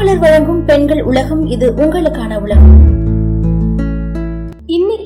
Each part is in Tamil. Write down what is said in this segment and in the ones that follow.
மாலைமலர் வழங்கும் பெண்கள் உலகம் இது உங்களுக்கான உலகம்.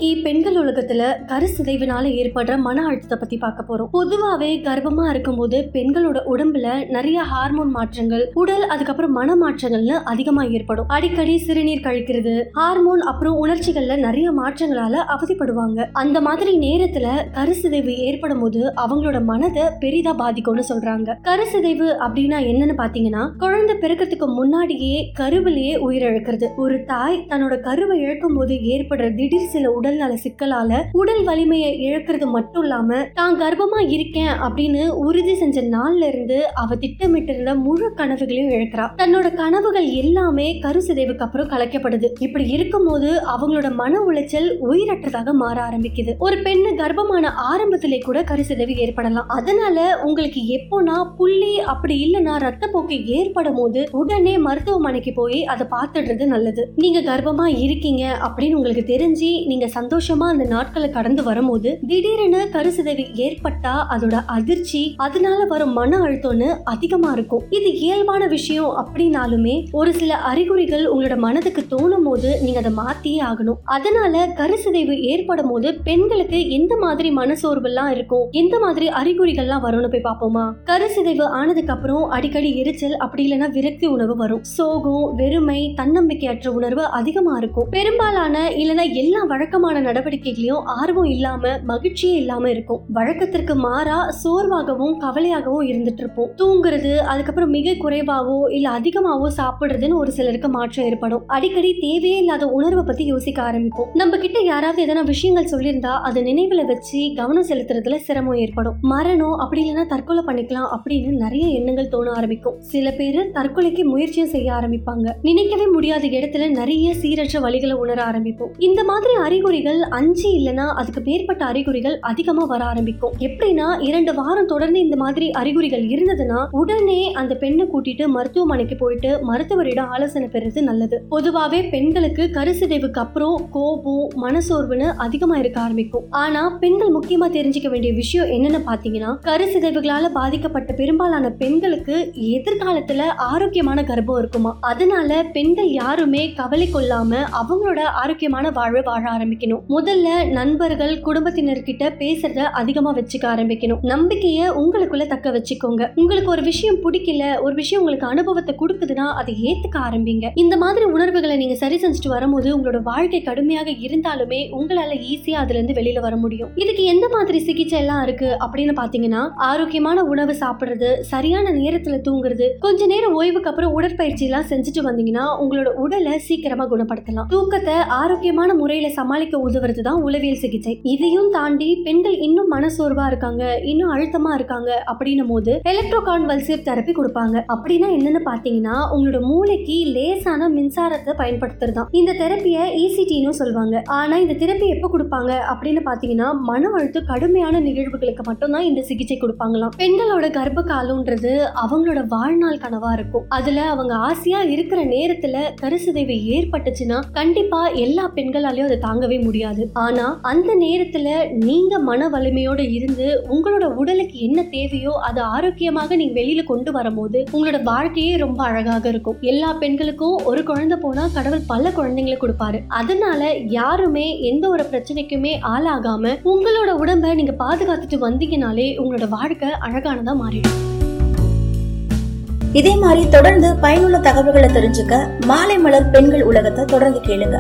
இன்னைக்கு பெண்கள் உலகத்துல கருசிதைவினால ஏற்படுற மன அழுத்தத்தை பத்தி பார்க்க போறோம். பொதுவாவே கர்ப்பமா இருக்கும்போது பெண்களோட உடம்புல நிறைய ஹார்மோன் மாற்றங்கள் உடல் அதுக்கப்புறம் மன மாற்றங்கள்னு அதிகமா ஏற்படும். அடிக்கடி சிறுநீர் கழிக்கிறது ஹார்மோன் அப்புறம் உணர்ச்சிகள்ல நிறைய மாற்றங்களால அவதிப்படுவாங்க. அந்த மாதிரி நேரத்துல கருசிதைவு ஏற்படும் போது அவங்களோட மனதை பெரிதா பாதிக்கும்னு சொல்றாங்க. கருசிதைவு அப்படின்னா என்னன்னு பாத்தீங்கன்னா குழந்தை பிறக்கிறதுக்கு முன்னாடியே கருவிலேயே உயிரிழக்கிறது. ஒரு தாய் தன்னோட கருவை இழக்கும் போது ஏற்படுற திடீர் சில உடல் உடல்நல சிக்கலால உடல் வலிமையை இழக்கிறது மட்டும் இல்லாம தான் கர்ப்பமா இருக்கேன் அப்படின்னு உறுதி செஞ்ச நாள்ல இருந்து அவ திட்டமிட்டிருந்த முழு கனவுகளையும் இழக்கிறா. தன்னோட கனவுகள் எல்லாமே கருசிதைவுக்கு அப்புறம் கலைக்கப்படுது. இப்படி இருக்கும்போது அவங்களோட மன உளைச்சல் உயிரற்றதாக மாற ஆரம்பிக்குது. ஒரு பெண்ணு கர்ப்பமான ஆரம்பத்திலே கூட கருசிதைவு ஏற்படலாம். அதனால உங்களுக்கு எப்போனா புள்ளி அப்படி இல்லைன்னா ரத்தப்போக்கு ஏற்படும் போது உடனே மருத்துவமனைக்கு போய் அதை பார்த்துடுறது நல்லது. நீங்க கர்ப்பமா இருக்கீங்க அப்படின்னு உங்களுக்கு தெரிஞ்சு நீங்க சந்தோஷமா அந்த நாட்களை கடந்து வரும்போது திடீரென கருசிதைவு ஏற்பட்டா அதோட அதிர்ச்சி அதனால வரும் மன அழுத்தம்னு அதிகமா இருக்கும். இது இயல்பான விஷயம் அப்படின்னாலுமே ஒரு சில அறிகுறிகள் உங்களோட மனதுக்கு தோணும் போது நீங்க அதை மாத்தியே ஆகணும். அதனால கருசிதைவு ஏற்படும் போது பெண்களுக்கு எந்த மாதிரி மனசோர்வெல்லாம் இருக்கும்? எந்த மாதிரி அறிகுறிகள்லாம் வரும்னு போய் பார்ப்போமா? கருசிதைவு ஆனதுக்கு அப்புறம் அடிக்கடி எரிச்சல் அப்படி இல்லைன்னா விரக்தி உணவு வரும். சோகம் வெறுமை தன்னம்பிக்கையற்ற உணர்வு அதிகமா இருக்கும். பெரும்பாலான இல்லைன்னா எல்லா வழக்கமான நடவடிக்கைகளையும் ஆர்வம் இல்லாம மகிழ்ச்சியே இல்லாம இருக்கும். வழக்கத்திற்கு மாறா சோர்வாகவும் கவலையாகவும் இருந்துட்டு இருப்போம். தூங்குறது அதுக்கப்புறம் மிக குறைவாவோ இல்ல அதிகமாவோ சாப்பிடுறதுன்னு ஒரு சிலருக்கு மாற்றம் ஏற்படும். அடிக்கடி தேவையே இல்லாத உணர்வை பத்தி யோசிக்க ஆரம்பிப்போம். நம்ம கிட்ட யாராவது எதனா விஷயங்கள் சொல்லியிருந்தா அதை நினைவுல வச்சு கவனம் செலுத்துறதுல சிரமம் ஏற்படும். மரணம் அப்படி இல்லைன்னா தற்கொலை பண்ணிக்கலாம் அப்படின்னு நிறைய எண்ணங்கள் தோண ஆரம்பிக்கும். சில பேர் தற்கொலைக்கு முயற்சியும் செய்ய ஆரம்பிப்பாங்க. நினைக்கவே முடியாத இடத்துல நிறைய சீரற்ற வழிகளை உணர ஆரம்பிப்போம். இந்த மாதிரி அறிகுறி அறிகுறிகள் அஞ்சு இல்லைன்னா அதுக்கு மேற்பட்ட அறிகுறிகள் அதிகமாக வர ஆரம்பிக்கும். எப்படின்னா இரண்டு வாரம் தொடர்ந்து இந்த மாதிரி அறிகுறிகள் இருந்ததுன்னா உடனே அந்த பெண்ணை கூட்டிட்டு மருத்துவமனைக்கு போயிட்டு மருத்துவரிடம் ஆலோசனை பெறுறது நல்லது. பொதுவாகவே பெண்களுக்கு கருசிதைவுக்கு அப்புறம் கோபம் மனசோர்வுன்னு அதிகமாக இருக்க ஆரம்பிக்கும். ஆனால் பெண்கள் முக்கியமாக தெரிஞ்சுக்க வேண்டிய விஷயம் என்னன்னு பார்த்தீங்கன்னா கருசிதைவுகளால் பாதிக்கப்பட்ட பெரும்பாலான பெண்களுக்கு எதிர்காலத்தில் ஆரோக்கியமான கர்ப்பம் இருக்குமா? அதனால பெண்கள் யாருமே கவலை கொள்ளாம அவங்களோட ஆரோக்கியமான வாழ்வை வாழ ஆரம்பிக்கணும். முதல்ல நண்பர்கள் குடும்பத்தினர்கிட்ட பேசுறத அதிகமா வச்சுக்க ஆரம்பிக்கணும். நம்பிக்கைய உங்களுக்குள்ள தக்க வச்சுக்கோங்க. உங்களுக்கு ஒரு விஷயம் பிடிக்கல ஒரு விஷயம் உங்களுக்கு அனுபவத்தை கொடுக்குதுன்னா அதை ஏத்துக்க ஆரம்பிங்க. இந்த மாதிரி உணர்வுகளை நீங்க சரி செஞ்சுட்டு வரும்போது உங்களோட வாழ்க்கை கடுமையாக இருந்தாலுமே உங்களால ஈஸியா அதுல இருந்து வெளியில வர முடியும். இதுக்கு எந்த மாதிரி சிகிச்சை எல்லாம் இருக்கு அப்படின்னு பாத்தீங்கன்னா ஆரோக்கியமான உணவு சாப்பிடுறது சரியான நேரத்துல தூங்குறது கொஞ்ச நேரம் ஓய்வுக்கு அப்புறம் உடற்பயிற்சி எல்லாம் செஞ்சுட்டு வந்தீங்கன்னா உங்களோட உடலை சீக்கிரமா குணப்படுத்தலாம். தூக்கத்தை ஆரோக்கியமான முறையில சமாளிக்க உதவுறது தான் உளவியல் சிகிச்சை. இதையும் தாண்டி பெண்கள் இன்னும் மனசோர்வா இருக்காங்க இன்னும் அழுத்தமா இருக்காங்க அப்படின்னும் போது எலக்ட்ரோ கான்வல்சிவ் தெரப்பி கொடுப்பாங்க. அப்படின்னா என்னன்னு பாத்தீங்கன்னா உங்களோட மூளைக்கு லேசான மின்சாரத்தை பயன்படுத்துறது தான் இந்த தெரப்பியை இசிடின்னு சொல்லுவாங்க. ஆனா இந்த தெரப்பி எப்ப கொடுப்பாங்க அப்படின்னு பாத்தீங்கன்னா மன அழுத்தம் கடுமையான நிகழ்வுகளுக்கு மட்டும்தான் இந்த சிகிச்சை கொடுப்பாங்களாம். பெண்களோட கர்ப்ப காலம்ன்றது அவங்களோட வாழ்நாள் கனவா இருக்கும். அதுல அவங்க ஆசையா இருக்கிற நேரத்துல கருசிதைவு ஏற்பட்டுச்சுன்னா கண்டிப்பா எல்லா பெண்களாலையும் அதை தாங்கவே முடியாது. ஆனா அந்த நேரத்துல நீங்க மன வலிமையோட இருந்து உங்களோட உடலுக்கு என்ன தேவையோ அதை ஆரோக்கியமாக நீங்க வெளியில கொண்டு வரும்போது உங்களோட வாழ்க்கையே ரொம்ப அழகாக இருக்கும். எல்லா பெண்களுக்கும் ஒரு குழந்தை போனா கடவுள் பல குழந்தைங்களை கொடுப்பாரு. அதனால யாருமே எந்த ஒரு பிரச்சனைக்குமே ஆளாகாம உங்களோட உடம்ப நீங்க பாதுகாத்துட்டு வந்தீங்கனாலே உங்களோட வாழ்க்கை அழகானதா மாறிடும். இதே மாதிரி தொடர்ந்து பயனுள்ள தகவல்களை தெரிஞ்சுக்க மாலை மலர் பெண்கள் உலகத்தை தொடர்ந்து கேளுங்க.